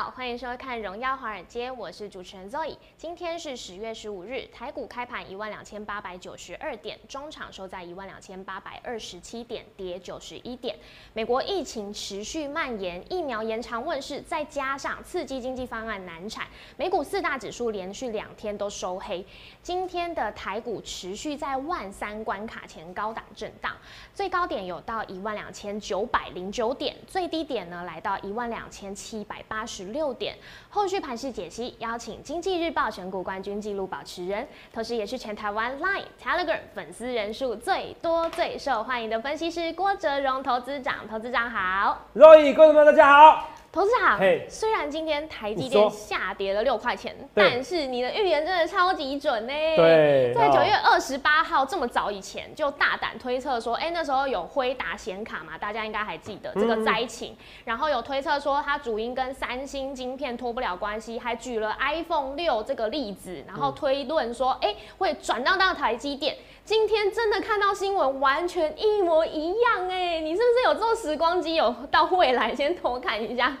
好，欢迎收看《荣耀华尔街》，我是主持人 Zoe。今天是十月十五日，台股开盘一万两千八百九十二点，中场收在一万两千八百二十七点，跌九十一点。美国疫情持续蔓延，疫苗延长问世，再加上刺激经济方案难产，美股四大指数连续两天都收黑。今天的台股持续在万三关卡前高档震荡，最高点有到一万两千九百零九点，最低点呢来到一万两千七百。八十六点，后续盘势解析，邀请经济日报选股冠军纪录保持人，同时也是全台湾 Line、Telegram 粉丝人数最多、最受欢迎的分析师郭哲荣投资长。投资长好，Roy，观众们大家好。投资长，虽然今天台积电下跌了六块钱，但是你的预言真的超级准呢。对，在九月二十八号这么早以前就大胆推测说，哎，那时候有辉达显卡嘛，大家应该还记得这个灾情。然后有推测说它主因跟三星晶片脱不了关系，还举了 iPhone 六这个例子，然后推论说，哎，会转到到台积电。今天真的看到新闻，完全一模一样哎！你是不是有做时光机，有到未来先偷看一下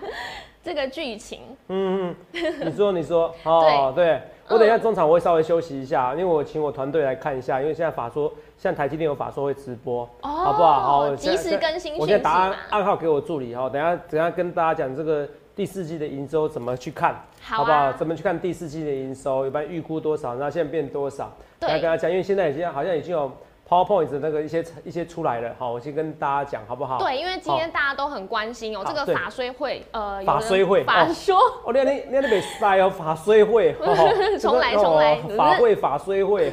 这个剧情？嗯嗯，你说你说哦，对我等一下中场我会稍微休息一下，因为我请我团队来看一下，因为现在法说现在台积电有法说会直播，好不好？好，及时更新。我先打暗号给我助理哈，等下等下跟大家讲这个第四季的营收怎么去看，好不好？怎么去看第四季的营收？一般预估多少？那现在变多少？来跟他讲，因为现在已经好像已经有。PowerPoint 的那个一些一些出来了，好，我先跟大家讲好不好？对，因为今天大家都很关心哦，这个法税会，呃，法税会，法说，哦，你你你那边塞哦，法税会，重来重来，法会法税会，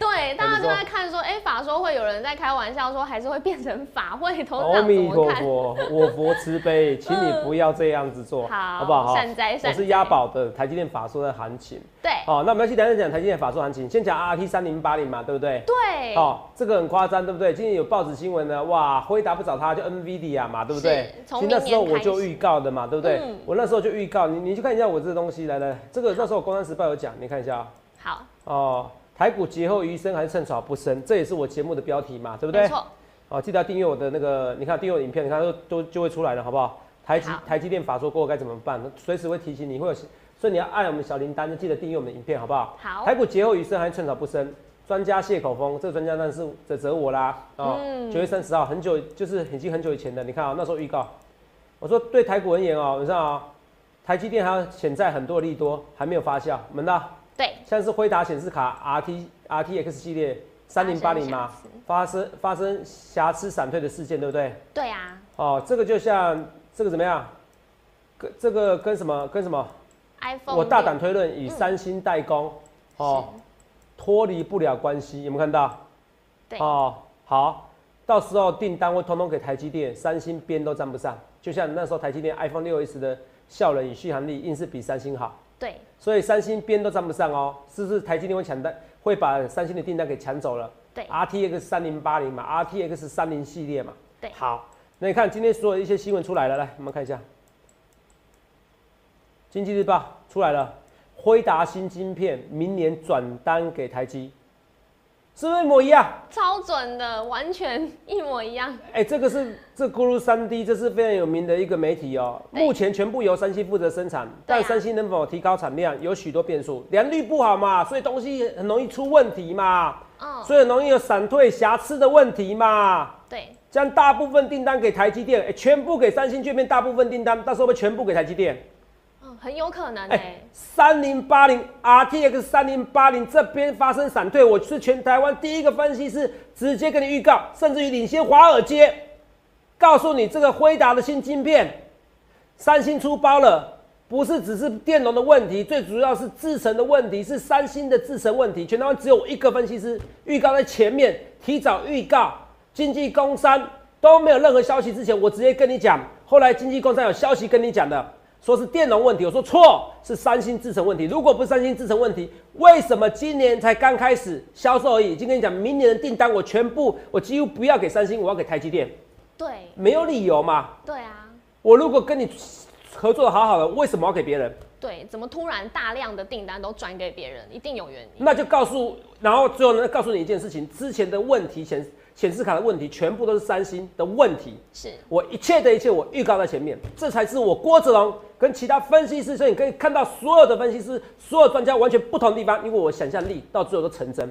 对，大家就在看说，哎，法说会有人在开玩笑说，还是会变成法会，头阿弥陀佛，我佛慈悲，请你不要这样子做，好，好不好？善哉善我是押宝的台积电法说的行情，对，好，那我们要去等一讲台积电法说行情，先讲 RT 三零八零嘛，对不对？对，哦，这个很夸张。对不对？今天有报纸新闻呢，哇，辉达不找他，就 NVIDIA 嘛，对不对？其实那时候我就预告的嘛，对不对？我那时候就预告，你你去看一下我这个东西，来来，这个那时候《工商时报》有讲，你看一下。好。哦，台股劫后余生还是趁早不生，这也是我节目的标题嘛，对不对？没错。哦，记得要订阅我的那个，你看订阅影片，你看都都就会出来了，好不好？台积台积电法说过后该怎么办？随时会提醒你，会有，所以你要按我们小铃铛，就记得订阅我们的影片，好不好？好。台股劫后余生还是趁早不生。专家谢口风，这个专家那是在责我啦哦！九月三十号，很久就是已经很久以前的，你看啊，那时候预告，我说对台股而言哦，你知道啊，台积电还有潜在很多利多还没有发酵，门道？对，像是辉达显示卡 R T R T X 系列三零八零嘛，发生发生瑕疵闪退的事件，对不对？对啊。哦，这个就像这个怎么样？跟这个跟什么跟什么？iPhone。我大胆推论，以三星代工哦。脱离不了关系，有没有看到？对哦，好，到时候订单会通通给台积电，三星边都沾不上。就像那时候台积电 iPhone 六 S 的效能与续航力硬是比三星好。对，所以三星边都沾不上哦，是不是台积电会抢单，会把三星的订单给抢走了？对，RTX 三零八零嘛，RTX 三零系列嘛。对，好，那你看今天所有一些新闻出来了，来我们看一下，经济日报出来了。辉达新晶片明年转单给台积，是不是一模一样？超准的，完全一模一样。哎，这个是这咕噜三 D，这是非常有名的一个媒体哦。目前全部由三星负责生产，但三星能否提高产量，有许多变数。良率不好嘛，所以东西很容易出问题嘛。嗯。所以很容易有闪退、瑕疵的问题嘛。对。将大部分订单给台积电，哎，全部给三星，这边大部分订单，到时候会全部给台积电。很有可能哎，三零八零 RTX 三零八零这边发生闪退，我是全台湾第一个分析师，直接跟你预告，甚至于领先华尔街，告诉你这个辉达的新晶片，三星出包了，不是只是电容的问题，最主要是制程的问题，是三星的制程问题。全台湾只有我一个分析师预告在前面，提早预告，经济工商都没有任何消息之前，我直接跟你讲，后来经济工商有消息跟你讲的。说是电容问题，我说错，是三星制程问题。如果不是三星制程问题，为什么今年才刚开始销售而已？已经跟你讲，明年的订单我全部，我几乎不要给三星，我要给台积电。对，没有理由嘛。对啊。我如果跟你合作的好好的，为什么要给别人？对，怎么突然大量的订单都转给别人？一定有原因。那就告诉，然后最后呢，告诉你一件事情，之前的问题显显示卡的问题，全部都是三星的问题。是我一切的一切，我预告在前面，这才是我郭子龙跟其他分析师，所以你可以看到所有的分析师、所有专家完全不同的地方，因为我想象力到最后都成真。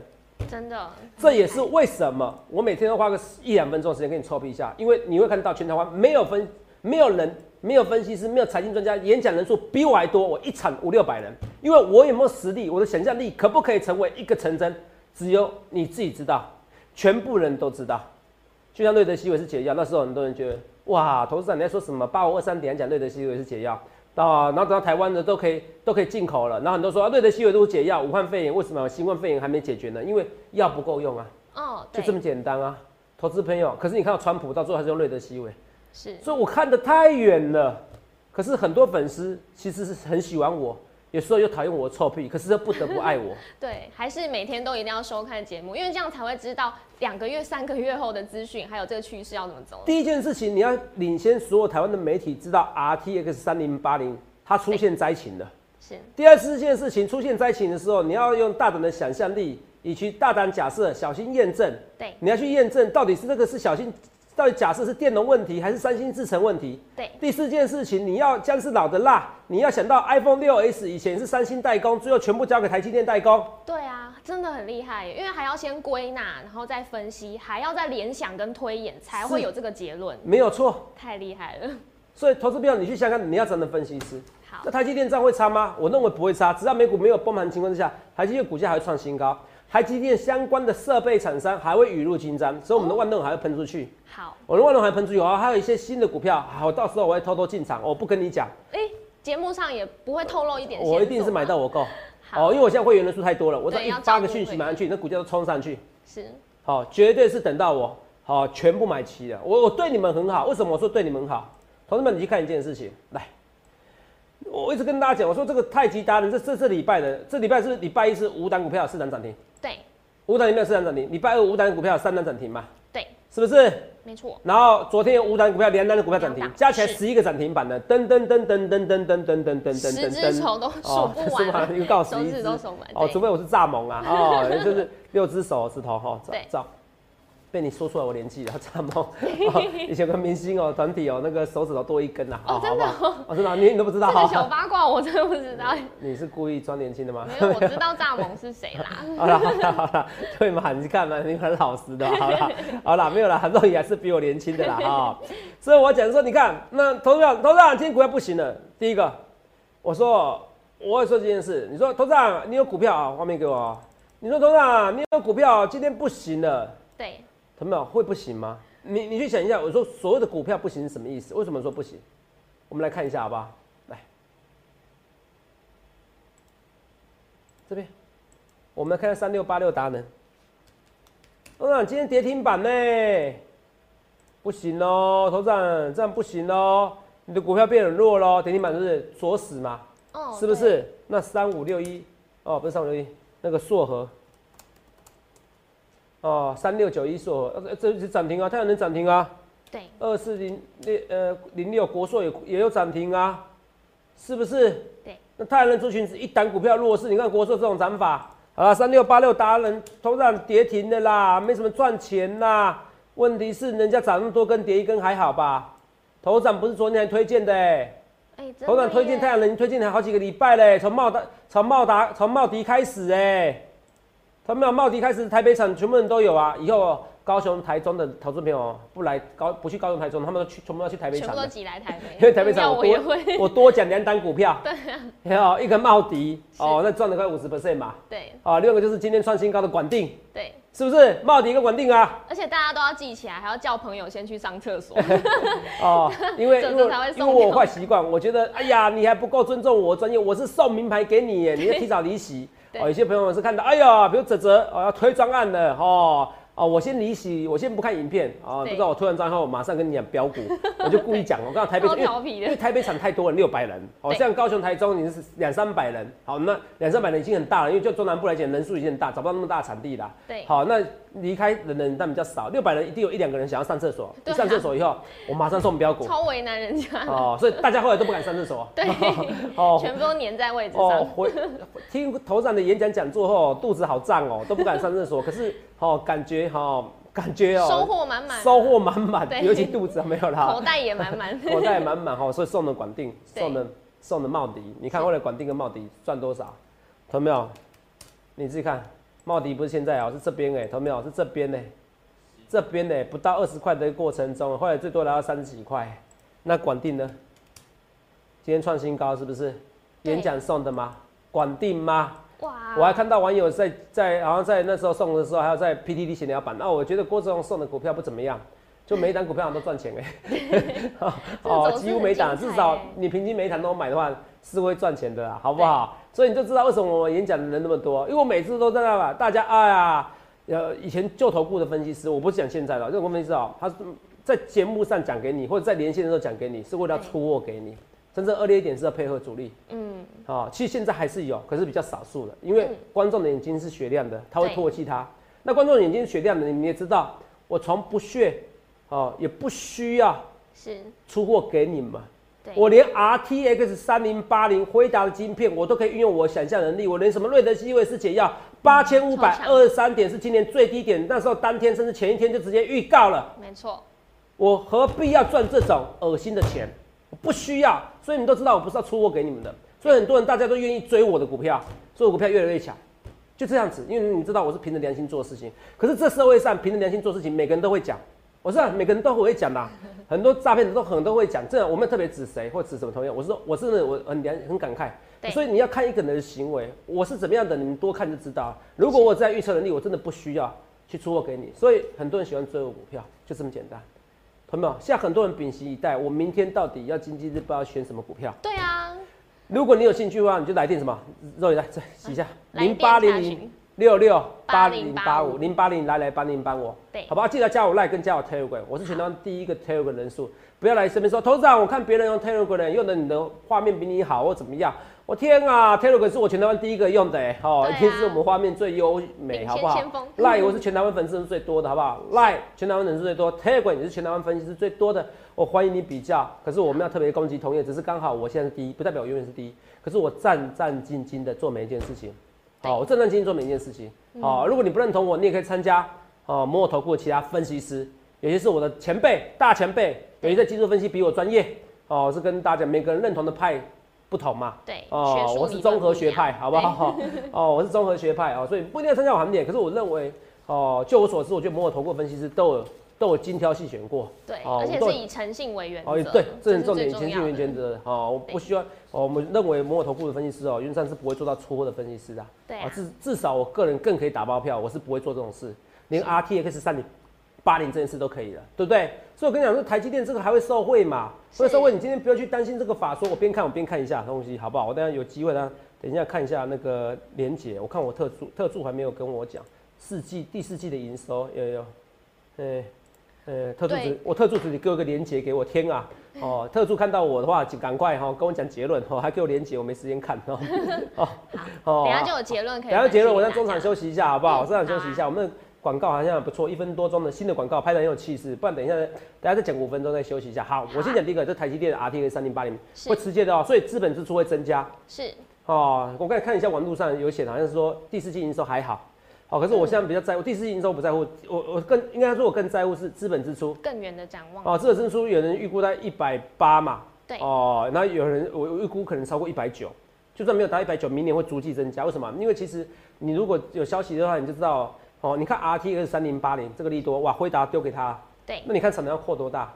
真的，这也是为什么我每天都花个一两分钟时间跟你臭屁一下，因为你会看到全台湾没有分、没有人、没有分析师、没有财经专家，演讲人数比我还多，我一场五六百人，因为我有没有实力，我的想象力可不可以成为一个成真，只有你自己知道，全部人都知道。就像瑞德西韦是解药，那时候很多人觉得哇，投资长你在说什么？八五二三点讲瑞德西韦是解药啊，然后等到台湾的都可以都可以进口了，然后很多说啊，瑞德西韦都是解药，武汉肺炎为什么新冠肺炎还没解决呢？因为药不够用啊，哦，就这么简单啊。投资朋友，可是你看到川普到最后还是用瑞德西韦，是所以我看得太远了。可是很多粉丝其实是很喜欢我，有时候又讨厌我的臭屁，可是又不得不爱我。对，还是每天都一定要收看节目，因为这样才会知道两个月、三个月后的资讯，还有这个趋势要怎么走。第一件事情，你要领先所有台湾的媒体知道 RTX 三零八零它出现灾情了。是第二件事情出现灾情的时候，你要用大胆的想象力，以及大胆假设，小心验证。对你要去验证到底是这个是小心，到底假设是电容问题还是三星制程问题。对第四件事情，你要姜是老的辣，你要想到 iPhone 六 S 以前是三星代工，最后全部交给台积电代工。对啊，真的很厉害，因为还要先归纳，然后再分析，还要再联想跟推演，才会有这个结论，没有错。太厉害了。所以投资票你去想想，你要真的分析师。好那，台积电这样会差吗？我认为不会差，只要美股没有崩盘的情况之下，台积电股价还会创新高。台积电相关的设备厂商还会雨露均沾，所以我们的万能还会喷出去。好，我的万能还喷出去哦，还有一些新的股票，好，到时候我会偷偷进场，我不跟你讲，哎、节目上也不会透露一点我一定是买到我够。好哦，因为我现在会员人数太多了，我只要一发个讯息马上去，那股价都冲上去。是好，绝对是等到我好全部买齐了。我我对你们很好，为什么我说对你们很好？同志们，你去看一件事情，来，我一直跟大家讲，我说这个太极达人，这这这礼拜的，这礼拜是礼拜一是五档股票四档涨停，对五档有没有四档涨停，礼拜二五档股票三档涨停嘛，对，是不是？没错，然后昨天有五档股票，两档的股票涨停，加起来十一个涨停板的，噔噔噔噔噔噔噔噔噔噔十噔只手都数不完。了，一个告十手一只指都数完。哦，除非我是蚱蜢啊，哦，就是六只手指头哈，对。照照。被你说出来，我年纪了，蚱蜢。哦以前有个明星哦，团体哦，那个手指头多一根呐，哦好？真的哦哦，真的啊，你你都不知道这个小？八卦我真的不知道，你是故意装年轻的吗？没有我知道蚱蜢是谁啦。好了好了好了，对嘛？你看嘛，你很老实的，好了好了，没有了，肉眼还是比我年轻的啦哈。所以我讲说，你看，那投资长，投资长今天股票不行了。第一个，我说我也说这件事，你说投资长，你有股票啊？画面给我哦。你说投资长，你有股票，今天不行了，对，投资长会不行吗？你你去想一下，我说所有的股票不行是什么意思？为什么说不行？我们来看一下好不好？来，这边。我们来看三六八六达人，董事长今天跌停板呢，不行哦，头长这样不行哦，你的股票变很弱喽，跌停板就是锁死嘛，哦，是不？是？那三五六一哦，不是三五六一，那个硕和，哦，三六九一硕和，呃这是涨停啊，太阳能涨停啊，对，二四零六呃零六国硕也也有涨停啊，是不是？对。那太阳能族群是一档股票弱势，你看国硕这种涨法，好了，三六八六达人头上跌停的啦，没什么赚钱啦。问题是人家涨那么多根，跌一根还好吧？头涨不是昨天还推荐的哎、头涨推荐太阳能，推荐了好几个礼拜嘞，从茂达、从茂达、从茂迪开始哎，他们有茂迪开始，台北厂全部人都有啊。以后高雄、台中的投资朋友不来高不去高雄、台中，他们都去全部要去台北全部挤来台北，因为台北厂我我也会，多 我多讲两单股票，对啊，一个茂迪哦，那赚了快五十 percent 嘛，对。啊，另外一个就是今天创新高的管定，对，是不是？茂迪跟管定啊？而且大家都要记起来，还要叫朋友先去上厕所。哦，因为因为因为我坏习惯，我觉得哎呀，你还不够尊重我的专业，我是送名牌给你耶，你要提早离席。对。哦，有些朋友是看到，哎呀，比如泽泽哦要推专案的哦。哦，我先离席，我先不看影片啊，不对知道我推完账后，马上跟你讲标股，我就故意讲，我刚刚台北因因为台北场太多了，六百人，哦，对。像高雄、台中你是两三百人，好，那两三百人已经很大了，因为就中南部来讲，人数已经很大，找不到那么大的场地啦。对。好，那离开的人但比较少，六百人一定有一两个人想要上厕所，上厕所以后，我马上送标股。超为难人家，哦，所以大家后来都不敢上厕所。对，哦全部都粘在位置上。哦上。，回听头长的演讲讲座后，肚子好胀哦，都不敢上厕所。可是哦，感觉哈、感觉哦，收获满满，收获满满，尤其肚子没有啦，口袋也满满，口袋满满哈，所以送的广定，送的送的茂迪，你看为了广定跟茂迪赚多少，懂没有？你自己看，茂迪不是现在啊，是这边哎，懂没有？是这边呢，这边呢不到二十块的过程中，后来最多来到三十几块，那管定呢？今天创新高是不是？演讲送的吗？管定吗？哇，我还看到网友在在好像在那时候送的时候，还有在 PTT 闲聊版，那、我觉得郭志宏送的股票不怎么样，就每一档股票好像都赚钱哎、哦，这种是几乎每一档，至少欸你平均每一档都买的话是会赚钱的啦，好不好？所以你就知道为什么我演讲的人那么多，因为我每次都在那嘛，大家哎呀，呃，以前旧投顾的分析师，我不是讲现在的，这种分析师哦，他是在节目上讲给你，或者在连线的时候讲给你，是为了要出货给你，真正恶劣一点是要配合主力。嗯，啊、其实现在还是有，可是比较少数的，因为嗯观众的眼睛是雪亮的，他会唾弃他。那观众的眼睛是雪亮的，你也知道，我从不屑，哦、也不需要是，出货给你们，对，我连 RTX 三零八零辉达的晶片，我都可以运用我想象能力，我连什么瑞德西韦斯解药八千五百二十三点是今年最低点，那时候当天甚至前一天就直接预告了。没错，我何必要赚这种恶心的钱？我不需要，所以你都知道我不是要出货给你们的，所以很多人大家都愿意追我的股票，所以我股票越来越强，就这样子。因为你知道我是凭着良心做事情，可是这社会上凭着良心做事情，每个人都会讲，我知道每个人都会讲啦，很多诈骗的都很多会讲，这样我没有特别指谁或指什么同样，我是说我真的我很良很感慨，对所以你要看一个人的行为，我是怎么样的，你们多看就知道。如果我在预测能力，我真的不需要去出货给你，所以很多人喜欢追我股票，就这么简单。朋友们？现在很多人屏息以待，我明天到底要经济日报要选什么股票？对啊，如果你有兴趣的话，你就来电什么？肉眼来再洗一下，零八零零六六八零八8085五零八零来来帮您帮我，对好不好？记得加我 Line 跟加我 Telegram，我是全台湾第一个 Telegram 人数，不要来身边说，投资长，我看别人用 Telegram 用的你的画面比你好或怎么样。我天啊，Telegram 是我全台湾第一个用的哎，哦，啊一定是我们画面最优美，好不好？Line 我是全台湾粉丝最多的，好不好？Line 全台湾人数最多，Telegram 也是全台湾粉丝最多的，我欢迎你比较。可是我们要特别攻击同业，只是刚好我现在是第一，不代表我永远是第一。可是我战战兢兢的做每一件事情，对好，我正正经经做每一件事情。好，如果你不认同我，你也可以参加哦摩尔投顾的其他分析师，有些是我的前辈、大前辈，有些在技术分析比我专业。哦，是跟大家讲，每个人认同的派不同嘛。对，哦我是综合学派，好不好？哦，我是综合学派哦，所以不一定要参加我行列。可是我认为，哦，就我所知，我觉得摩尔投顾分析师都有都有精挑细选过。对，哦而且是以诚信为原则，哦，对，这很是重点，最前进要的原原则。哦，我不对希望，哦，我们认为摩尔投顾的分析师哦，原则上是不会做到出货的分析师的。对啊至至少我个人更可以打包票，我是不会做这种事，连 RTX 三零八零这件事都可以了，对不对？所以我跟你讲说，台积电这个还会受惠嘛？是会受惠，你今天不要去担心这个法说，我边看我边看一下东西，好不好？我等下有机会呢，等一下看一下那个连结，我看我特助特助还没有跟我讲四季第四季的营收有有，呃呃特助对只我特助只给我一个连接给我，天啊！哦，特助看到我的话，就赶快哈、跟我讲结论哦，还给我连结，我没时间看哦。哦哦等下就有结论可以。等下结论，我在中场休息一下，好不好？嗯我中场休息一下。我们的广告好像不错，一分多钟的新的广告拍的很有气势，不然等一下，等一下再讲五分钟再休息一下。好，我先讲第一个，这台积电的 RTX 三零八零是会直接的哦，所以资本支出会增加是哦。我刚才看一下网络上有写，好像是说第四季营收还好，好，可是我现在比较在乎第四季营收不在乎，我我更应该说我更在乎是资本支出更远的展望。哦，资本支出有人预估在一百八嘛，对，哦，那有人我我预估可能超过一百九，就算没有达一百九，明年会逐季增加。为什么？因为其实你如果有消息的话，你就知道哦。你看 RTX 三零八零这个利多，哇，辉达丢给他，对，那你看产能要扩多大？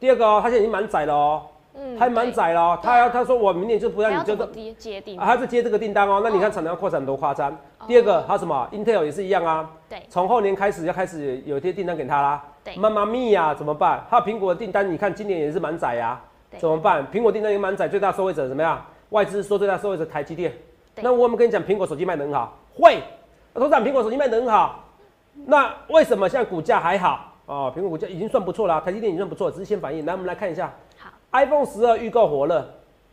第二个哦，它现在已经满载了哦，嗯还蛮窄了哦。他要他说我明年就不要怎么接接定？啊，他是接这个订单哦。那你看产能要扩展多夸张？第二个还有什么？Intel 也是一样啊，对从后年开始要开始有一些订单给他啦。对妈妈咪呀，怎么办？还有苹果的订单，你看今年也是蛮窄呀。对怎么办？苹果订单也蛮窄，最大受惠者怎么样？外资说最大受惠者台积电。那我们跟你讲，苹果手机卖得很好？会，董事长，苹果手机卖得很好。那为什么现在股价还好？哦，苹果股价已经算不错了，台积电已经算不错，只是先反应。来，我们来看一下好，iPhone 十二预购火热，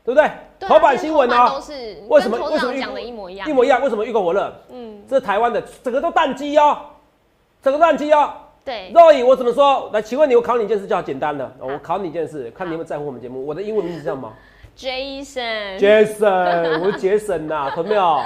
对不对？头版新闻今天头版哦都，是为什么为什么讲的一模一样？一模一样。为什么预购火热？嗯，这是台湾的，整个都宕机哦，整个都宕机哦。对，肉姨，我怎么说？来，请问你，我考你一件事就好简单了。哦我考你一件事，看你有没有在乎我们节目。我的英文名字叫什么 Jason，？Jason，我是杰森呐，懂没有？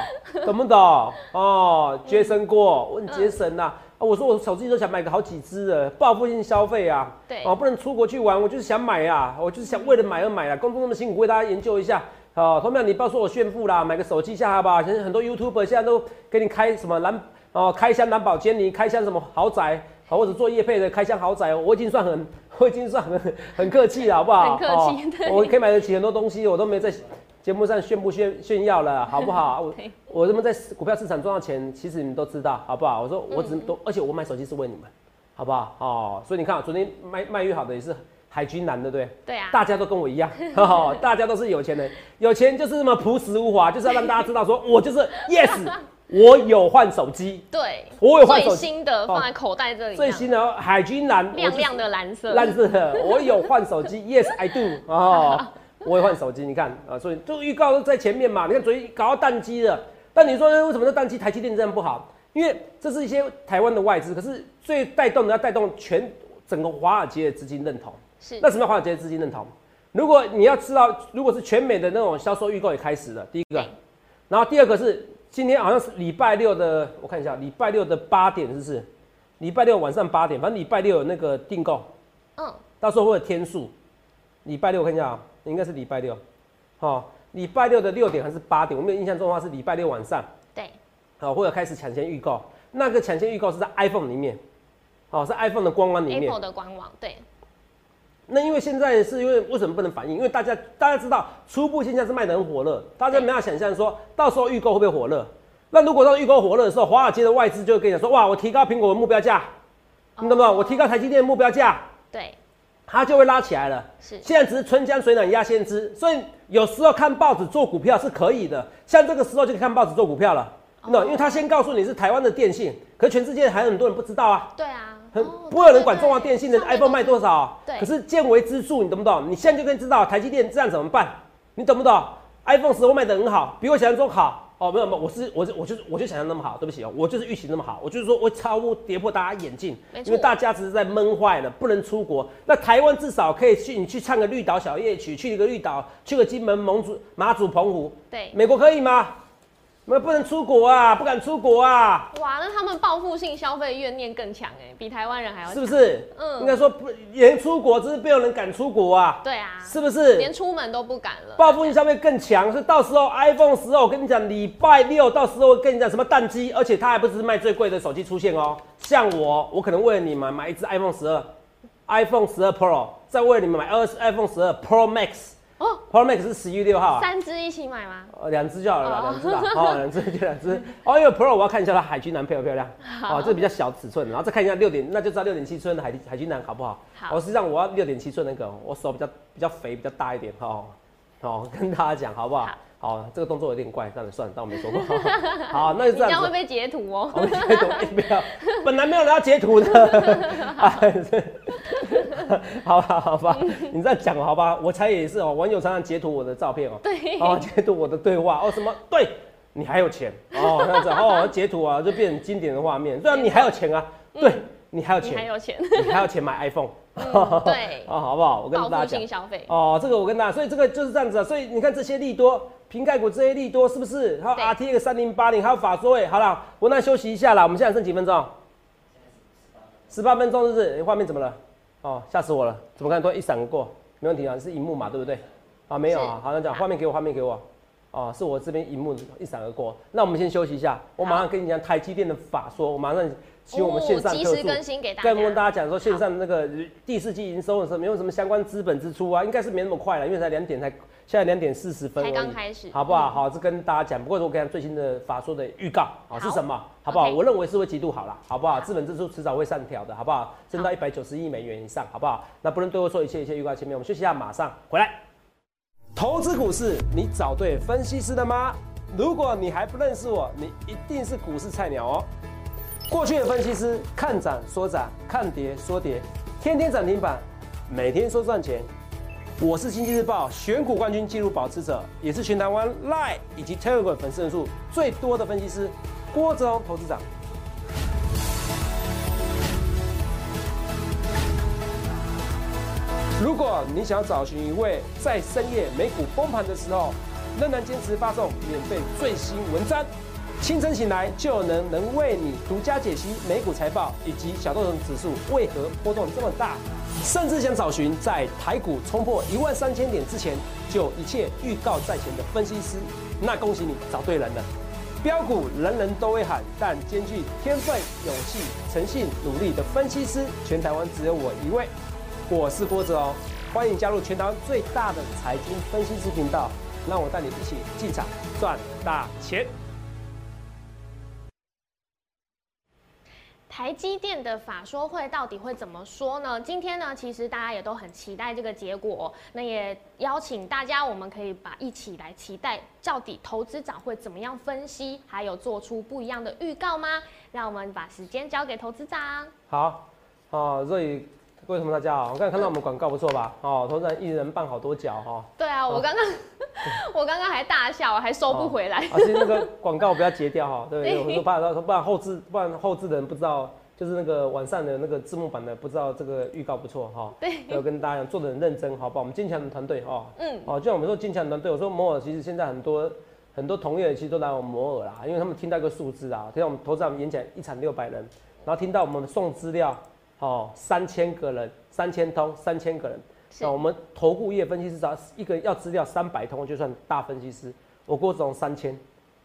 懂不懂？哦，杰森过，我很杰森呐。啊，我说我手机都想买个好几只的，报复性消费啊，对哦，不能出国去玩，我就是想买啊，我就是想为了买而买啊，工作那么辛苦为大家研究一下。哦，同样你不要说我炫富啦，买个手机下好不好？现在很多 YouTuber 现在都给你开什么蓝哦，开箱蓝宝坚尼，开箱什么豪宅，或者做业配的开箱豪宅，我已经算很，我已经算很很客气了，好不好？很客气对我可以买得起很多东西，我都没在节目上炫不炫炫耀了，好不好？我对。我这么在股票市场赚到钱，其实你们都知道，好不好？我说我只嗯都，而且我买手机是为你们，好不好？哦，所以你看，昨天卖卖越好的也是海军男，对不对？对啊，大家都跟我一样，哦大家都是有钱人，有钱就是这么朴实无华，就是要让大家知道说，我就是 yes，我有换手机，对，我有换手最机，新的放在口袋这里，最新的海军蓝，亮亮的蓝色，蓝色的，我有换手机，yes I do，哦，我会换手机，你看啊，所以这个预告都在前面嘛，你看昨天搞到淡机了，但你说为什么这宕机台积电这样不好？因为这是一些台湾的外资，可是最带动的要带动全整个华尔街的资金认同。是那什么叫华尔街的资金认同？如果你要知道，如果是全美的那种销售预购也开始了，第一个，然后第二个是今天好像是礼拜六的，我看一下，礼拜六的八点是不是？礼拜六晚上八点，反正礼拜六有那个订购，嗯，到时候会有天数。礼拜六我看一下啊，应该是礼拜六，好、礼拜六的六点还是八点？我没有印象中的话是礼拜六晚上，对，好、会有开始抢先预告。那个抢先预告是在 iPhone 里面，好、是 iPhone 的官网里面。Apple 的官网，对，那因为现在是因为为什么不能反应？因为大家大家知道初步现象是卖得很火热，大家没法想象说到时候预购会不会火热。那如果到预购火热的时候，华尔街的外资就会跟你讲说，哇，我提高苹果的目标价，你懂不懂？我提高台积电的目标价，对，它就会拉起来了。是，现在只是春江水暖鸭先知，所以有时候看报纸做股票是可以的，像这个时候就可以看报纸做股票了。你懂？因为他先告诉你是台湾的电信，可是全世界还有很多人不知道啊。对啊，很哦不会有人管中华电信的 iPhone 卖多少，对可是见微知著，你懂不懂？你现在就可以知道台积电这样怎么办，你懂不懂？iPhone 十会卖得很好，比我想象中好。哦，没有没有，我是我是我就是我就想象那么好，对不起哦，我就是预期那么好，我就是说我超乎跌破大家眼镜因为大家只是在闷坏了，不能出国。那台湾至少可以去，你去唱个绿岛小夜曲，去一个绿岛，去个金门、蒙祖、马祖、澎湖，对，美国可以吗？那不能出国啊，不敢出国啊。哇，那他们报复性消费怨念更强哎，比台湾人还要是，不是？嗯应该说不，连出国真是没有人敢出国啊，对啊，是不是？连出门都不敢了，报复性消费更强，所以到时候 iPhone 十二，我跟你讲，礼拜六到时候跟你讲什么淡季，而且它还不是卖最贵的手机出现哦。像我，我可能为了你们买一只 iPhone 十二，iPhone 十二 Pro，再为了你们买二 iPhone 十二 Pro Max。哦，Pro Max 是十一月六号啊，三只一起买吗？呃，两只就好了啦，哦两只啦，哦，两只就两只。哦，因为 Pro 我要看一下它海军蓝漂不漂亮，哦，这比较小尺寸，然后再看一下六点，那就知道六点七寸的海海军蓝好不好？好哦，实际上我要六点七寸那个，我手比较比较肥，比较大一点，哈、哦，哦，跟大家讲好不好？好，这个动作有点怪，算了算了，当我没说过。好，那就 这样这样会被截图哦。我们截图，哎不要，本来没有人要截图的。好吧，好吧，你这样讲好吧，我猜也是哦。网友常常截图我的照片哦，对哦，截图我的对话哦，什么对你还有钱哦，这样子哦，截图啊就变成经典的画面。对啊你还有钱啊，对你还有钱，你还有钱，你还有钱买 iPhone，嗯 对哦，好不好？我跟大家讲消费，哦，这个我跟大家，所以这个就是这样子啊。所以你看这些利多，瓶盖股这些利多是不是？还有 RTX 三零八零，还有法说位。好了，我那休息一下啦。我们现在剩几分钟？十八分钟是不是？诶画面怎么了？哦，吓死我了！怎么看都一闪而过？没问题啊，是荧幕嘛，对不对？啊，没有啊。好，像讲画面给我，画面给我。哦，是我这边荧幕一闪而过。那我们先休息一下，我马上跟你讲台积电的法说，我马上请我们线上哦及特助。时更新给大跟跟。大家讲说，线上那个第四季营收的时候，没有什么相关资本支出啊，应该是没那么快了，因为才两点才，现在两点四十分而才，刚开始好不好？嗯好，这跟大家讲。不过我给他最新的法说的预告，好好是什么？好不好？我认为是会极度好了，好不好？好资本支出迟早会上调的，好不好？升到一百九十亿美元以上，好不好？那不能对我说一切一切预告前面，我们休息一下，马上回来。投资股市，你找对分析师了吗？如果你还不认识我，你一定是股市菜鸟哦。过去的分析师看涨说涨，看跌说跌，天天涨停板，每天说赚钱。我是经济日报选股冠军纪录保持者，也是全台湾 Line 以及 Telegram 粉丝人数最多的分析师郭哲荣投资长。如果你想找寻一位在深夜美股崩盘的时候，仍然坚持发送免费最新文章，清晨醒来就能能为你独家解析美股财报以及小豆种指数为何波动这么大，甚至想找寻在台股冲破一万三千点之前就一切预告在前的分析师，那恭喜你找对人了。标股人人都会喊，但兼具天分、勇气、诚信、努力的分析师，全台湾只有我一位。我是郭哲哦，欢迎加入全台湾最大的财经分析师频道，让我带你一起进场赚大钱。台积电的法说会到底会怎么说呢？今天呢，其实大家也都很期待这个结果。那也邀请大家，我们可以把一起来期待，到底投资长会怎么样分析，还有做出不一样的预告吗？让我们把时间交给投资长。好，哦，瑞各位同大家好，我刚才看到我们广告不错吧？哦，投资人一人办好多角哈。对啊，我刚刚 我刚刚还大笑，还收不回来。而且那个广告不要截掉哈，对不 对？我说怕到不然后置不然后置的人不知道，就是那个晚上的那个字幕版的不知道这个预告不错哈。对，要跟大家讲，做的很认真，好不好？我们坚强的团队哈，嗯，哦，就像我们说坚强的团队，我说摩尔其实现在很多很多同业其实都来我们摩尔啦，因为他们听到一个数字啊，听到我们投资人演讲一场六百人，然后听到我们送资料，哦，三千个人，三千通，三千个人。那我们投顾业分析师找一个要资料三百通就算大分析师，我郭总三千，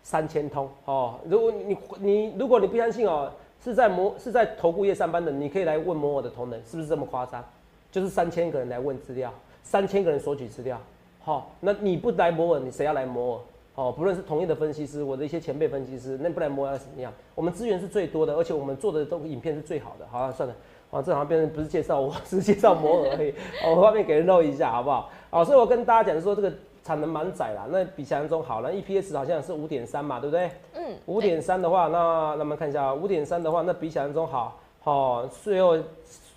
三千通哦。如果你你如果你不相信哦，是在摩是在投顾业上班的，你可以来问摩尔的同仁，是不是这么夸张？就是三千个人来问资料，三千个人索取资料，好，那你不来摩尔，你谁要来摩尔？哦，不论是同业的分析师，我的一些前辈分析师，那不来摩尔怎么样？我们资源是最多的，而且我们做的都影片是最好的。好，算了。哦，这好像变成不是介绍我，是介绍摩尔而已。我画面给人露一下，好不好？好，所以我跟大家讲说，这个产能蛮窄啦，那比想象中好了。EPS 好像是五点三嘛，对不对？嗯。五点三的话，那那我们看一下，五点三的话，那比想象中好。好，最后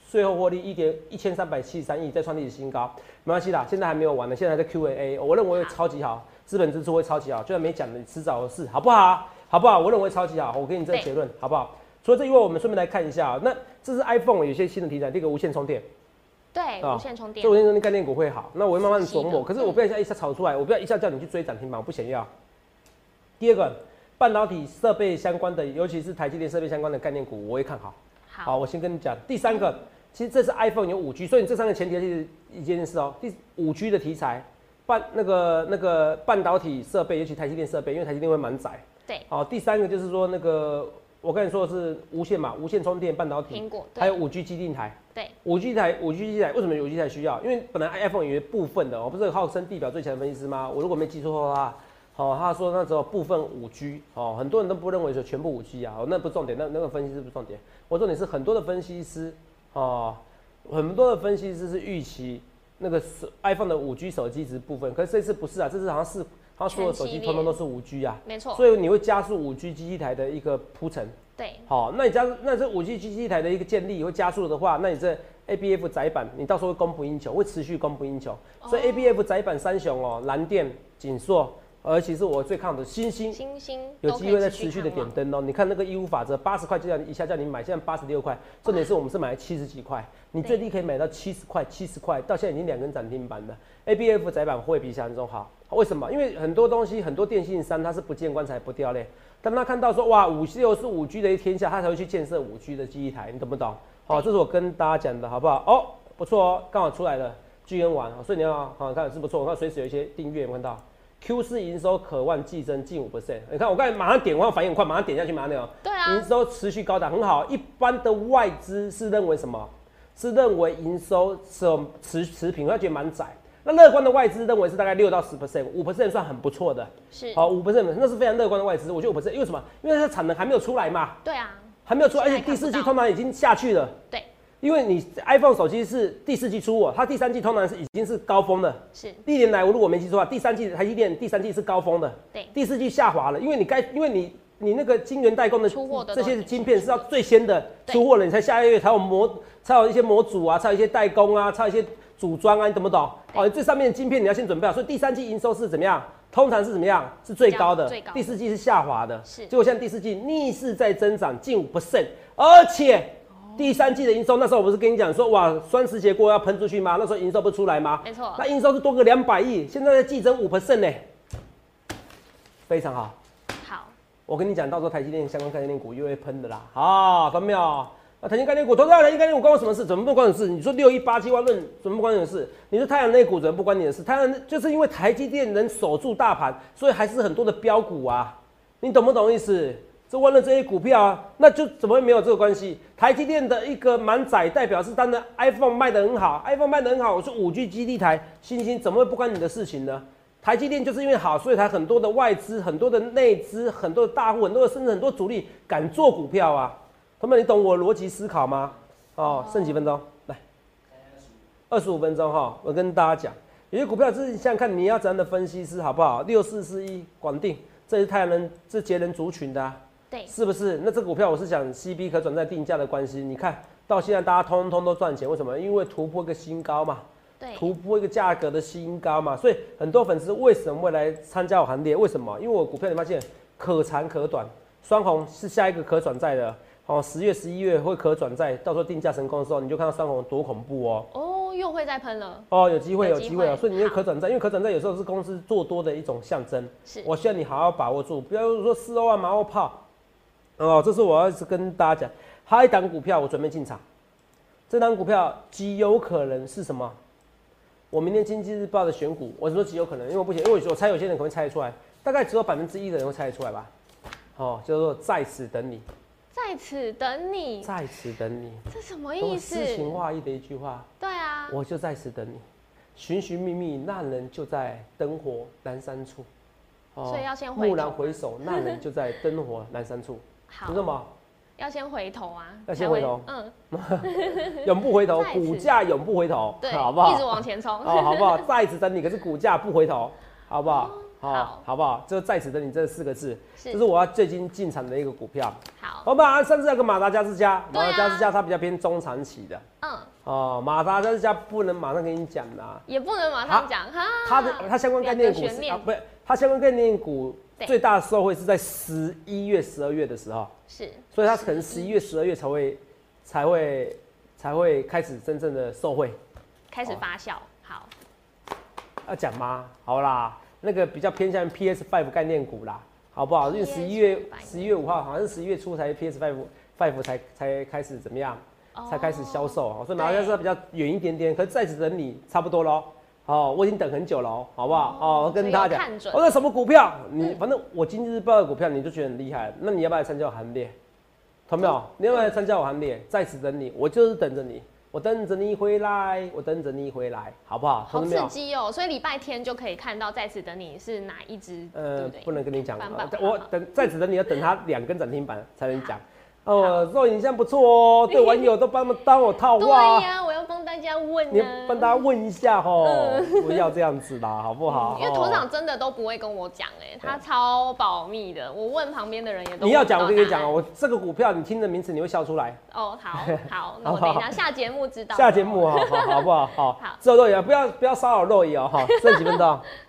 最后获利一点一千三百七十三亿，再创历史新高。没关系啦，现在还没有完呢，现在还在 Q&A。我认为会超级好，资本支出会超级好，就算没讲的，迟早的事，好不好？好不好？我认为超级好，我给你这个结论，好不好？除了这以外，我们顺便来看一下，那这是 iPhone 有些新的题材，这个无线充电，对，无线充电，这无线充电概念股会好，那我会慢慢琢磨。可是我不要一下一下炒出来，我不要一下叫你去追涨停板，我不想要。第二个，半导体设备相关的，尤其是台积电设备相关的概念股，我会看好。好，我先跟你讲。第三个，其实这是 iPhone 有五 G，所以你这三个前提是一件事哦。第五 G 的题材，半那个那个半导体设备，尤其台积电设备，因为台积电会蛮窄。对。好，第三个就是说那个。我跟你说的是无线嘛，无线充电半导体，苹果，还有五 G 基地台，对，五 G 台，五 G 基地台为什么五 G 台需要？因为本来 iPhone 有部分的，我不是号称地表最强的分析师吗？我如果没记错的话，哦，他说那时候部分五 G，哦，很多人都不认为说全部五 G 啊，哦那不重点，那那个分析师不重点，我重点是很多的分析师，哦，很多的分析师是预期那个 iPhone 的五 G 手机只部分，可是这次不是啊，这次好像是。它所有手机通通都是五 G 啊，没错，所以你会加速五 G 机器台的一个铺陈。对，好，那你加那这五 G 机器台的一个建立会加速的话，那你这 A B F 窄板你到时候会供不应求，会持续供不应求。所以 A B F 窄板三雄哦，蓝电、锦硕。而且是我最看好的星星，星星有机会在持续的点灯哦。你看那个义乌法则，八十块就叫一下叫你买，现在八十六块。重点是我们是买七十几块，你最低可以买到七十块，七十块到现在已经两根涨停板了。A B F 窄板会比想象中好，为什么？因为很多东西，很多电信商它是不见棺材不掉泪。当他看到说哇五 G 又是五 G 的一天下，他才会去建设五 G 的基地台，你懂不懂？好，这是我跟大家讲的好不好？哦，不错哦，刚好出来了，巨人网，所以你要好看是不错，我看随时有一些订阅，有看到。Q 四营收渴望季增近五 percent，你看我刚才马上点，我反应很快，马上点下去，马上点。对啊。营收持续高档，很好。一般的外资是认为什么？是认为营收是持持平，他觉得蛮窄。那乐观的外资认为是大概六到十 percent，五 percent 算很不错的。是。好，五 percent 那是非常乐观的外资。我觉得五 percent，因为什么？因为它产能还没有出来嘛。对啊。还没有出来，而且第四季通常已经下去了。对。因为你 iPhone 手机是第四季出哦，它第三季通常是已经是高峰了。是，历年来我如果没记错的话，第三季台积电第三季是高峰的。对，第四季下滑了，因为你该因为你你那个晶圆代工的出货的这些晶片是要最先的出货了，你才下个月才有模才有一些模组啊，才有一些代工啊，才有一些组装啊，你懂不懂？哦，最上面的晶片你要先准备好，所以第三季营收是怎么样？通常是怎么样？是最高的。最高。第四季是下滑的。是。结果现在第四季逆势在增长近五 percent，而且。第三季的营收，那时候我不是跟你讲说，哇，双十节过要喷出去吗？那时候营收不出来吗？没错。那营收是多个两百亿，现在在季增五 percent 呢，非常好。好。我跟你讲，到时候台积电相关概念股又会喷的啦。好，懂没有？那台积概念股，投资台积概念股关我什么事？怎么不关你的事？你说六一八七万论怎么不关你的事？你说太阳那股怎么不关你的事？太阳就是因为台积电能守住大盘，所以还是很多的标股啊。你懂不懂意思？这问了这些股票啊，那就怎么会没有这个关系？台积电的一个满载代表是它的 iPhone 卖得很好，iPhone 卖得很好，我说五 G 基地台，星星怎么会不关你的事情呢？台积电就是因为好，所以才很多的外资、很多的内资、很多的大户、很多的甚至很多主力敢做股票啊。他们，你懂我逻辑思考吗？哦，剩几分钟？来，二十五分钟哈。我跟大家讲，有些股票就是想想看你要怎样的分析师好不好？六四四一广定，这是太阳能，这节能族群的，对，是不是？那这股票我是想 CB 可转债定价的关系，你看到现在大家通通都赚钱，为什么？因为突破一个新高嘛。突破一个价格的新高嘛，所以很多粉丝为什么会来参加我行列？为什么？因为我股票你发现可长可短，双红是下一个可转债的哦，十月、十一月会可转债，到时候定价成功的时候，你就看到双红多恐怖哦。哦，又会再喷了。哦，有机会，有机会啊！所以你用可转债，因为可转债有时候是公司做多的一种象征。是，我希望你好好把握住，不要说四欧万马后炮。哦，这是我要是跟大家讲，还有一档股票我准备进场，这档股票极有可能是什么？我明天经济日报的选股，我说极有可能，因为我不行，因为我猜有些人可能猜得出来，大概只有百分之一的人会猜得出来吧。哦，叫做在此等你，在此等你，在此等你，这什么意思？诗情画意的一句话。对啊，我就在此等你，寻寻觅觅，那人就在灯火阑珊处。所以要先蓦然回首，那人就在灯火阑珊处。好，什么？要先回头啊！要先回头，嗯，永不回头，股价永不回头，对，好不好？一直往前冲，哦，好不好？在此等你，可是股价不回头，好不好？好，好不好？就在此等你这四个字，这是我要最近进场的一个股票。好，我把上次那个马达加斯加，马达加斯加它比较偏中长期的，嗯，哦，马达加斯加不能马上跟你讲的，也不能马上讲哈，它的它相关概念股啊，不是它相关概念股。最大的受惠是在十一月、十二月的时候，是，所以它可能十一月、十二月才会、才会、才会开始真正的受惠，开始发酵。好，要讲吗？好啦，那个比较偏向 PS Five 概念股啦，好不好？因为十一月、十一月五号好像是十一月初才 PS Five Five 才才开始怎么样，才开始销售，所以马上是比较远一点点，可是在此等你差不多喽。哦，我已经等很久了哦，好不好？哦，我跟大家讲，我说什么股票，你反正我今日报的股票，你就觉得很厉害，那你要不要来参加我行列？懂没有？你要不要来参加我行列？在此等你，我就是等着你，我等着你回来，我等着你回来，好不好？好刺激哦！所以礼拜天就可以看到在此等你是哪一只？呃，不能跟你讲，我等在此等你要等它两根涨停板才能讲。哦，做影像不错哦，对 网友都帮当我套话。家问。你帮大家问一下哦，不要这样子啦，好不好？因为团长真的都不会跟我讲，哎，他超保密的。我问旁边的人也都。你要讲，我跟你讲哦，我这个股票你听的名字你会笑出来。哦，好 好，那我等一下下节目知道。下节目好好好不好？好。好。之后肉眼不要不要骚扰肉眼哦，哈，剩几分钟？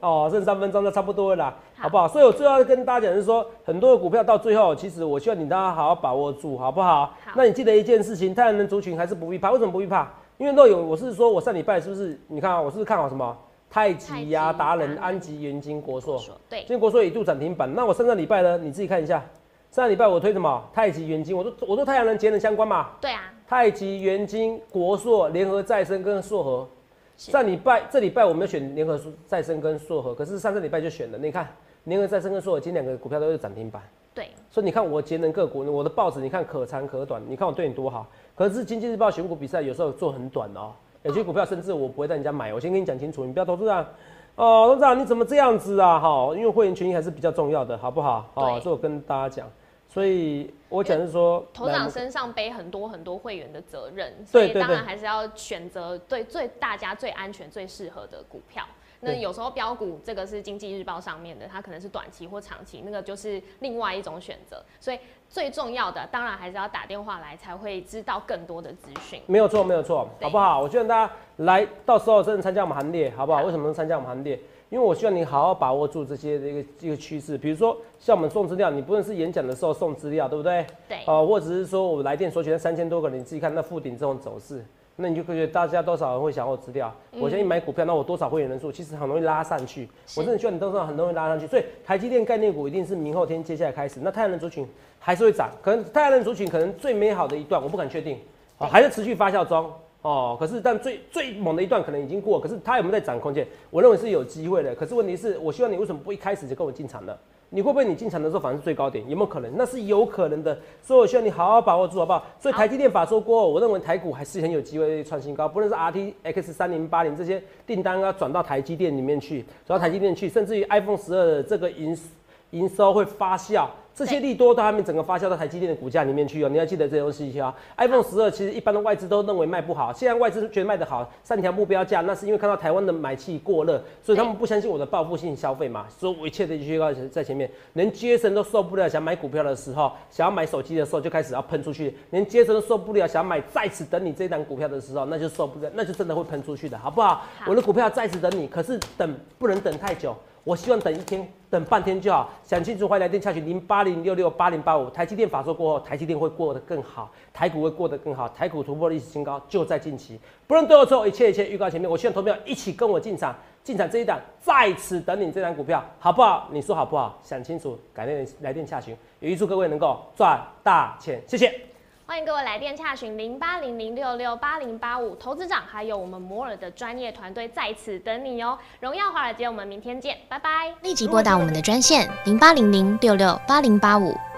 哦，剩三分钟，那差不多了，好不好？所以我最后跟大家讲是说，很多的股票到最后，其实我希望你大家好好把握住，好不好？那你记得一件事情，太阳能族群还是不必怕。为什么不必怕？因为若有，我是说我上礼拜是不是？你看啊，我是不是看好什么？太极呀、达人、安吉、元金、国硕。对。今天国硕一度涨停板。那我上个礼拜呢？你自己看一下，上个礼拜我推什么？太极、元金，我说我说太阳能节能相关嘛。对啊。太极、元金、国硕、联合再生跟硕和。上礼拜这礼拜我们要选联合再生跟硕和，可是上个礼拜就选了。你看联合再生跟硕和，今天两个股票都是涨停板。对，所以你看我节能个股，我的报纸你看可长可短，你看我对你多好。可是经济日报选股比赛有时候做很短哦，有些股票甚至我不会带人家买。我先跟你讲清楚，你不要投资啊。哦，董事长你怎么这样子啊？哈，因为会员权益还是比较重要的，好不好？哦，这我跟大家讲。所以我讲是说，头长身上背很多很多会员的责任，所以当然还是要选择对最大家最安全、最适合的股票。那有时候标股这个是经济日报上面的，它可能是短期或长期，那个就是另外一种选择。所以最重要的当然还是要打电话来，才会知道更多的资讯。没有错，没有错，好不好？我希望大家来到时候真的参加我们行列，好不好？为什么能参加我们行列？因为我希望你好好把握住这些的一个一个趋势，比如说像我们送资料，你不论是演讲的时候送资料，对不对？对。哦，或者是说我来电索取那三千多个，你自己看那附顶这种走势，那你就觉得大家多少人会想要资料？我相信买股票，那我多少会员人数，其实很容易拉上去。我真的觉得你多少很容易拉上去，所以台积电概念股一定是明后天接下来开始。那太阳能族群还是会涨，可能太阳能族群可能最美好的一段，我不敢确定，哦，还是持续发酵中。哦，可是但最最猛的一段可能已经过，可是它有没有在涨空间？我认为是有机会的。可是问题是我希望你为什么不一开始就跟我进场呢？你会不会你进场的时候反而是最高点？有没有可能？那是有可能的。所以我希望你好好把握住，好不好？所以台积电法说过，我认为台股还是很有机会创新高。不论是 RTX 三零八零这些订单啊转到台积电里面去，转到台积电去，甚至于 iPhone 十二的这个营营收会发酵。这些利多都还没整个发酵到台积电的股价里面去哦，你要记得这东西啊。iPhone 十二其实一般的外资都认为卖不好，现在外资觉得卖得好，上调目标价，那是因为看到台湾的买气过热，所以他们不相信我的报复性消费嘛，所以我一切的预告在前面，连杰森都受不了，想买股票的时候，想要买手机的时候就开始要喷出去，连杰森都受不了，想买在此等你这档股票的时候，那就受不了，那就真的会喷出去的，好不好？我的股票在此等你，可是等不能等太久。我希望等一天，等半天就好。想清楚，欢迎来电洽询零八零六六八零八五。台积电法说过后，台积电会过得更好，台股会过得更好，台股突破历史新高就在近期。不论对我错，一切一切预告前面。我希望投票一起跟我进场，进场这一档在此等你这档股票，好不好？你说好不好？想清楚，改天来电洽询。也预祝各位能够赚大钱，谢谢。欢迎各位来电洽询零八零零六六八零八五，投资长还有我们摩尔的专业团队在此等你哦。荣耀华尔街，我们明天见，拜拜。立即拨打我们的专线零八零零六六八零八五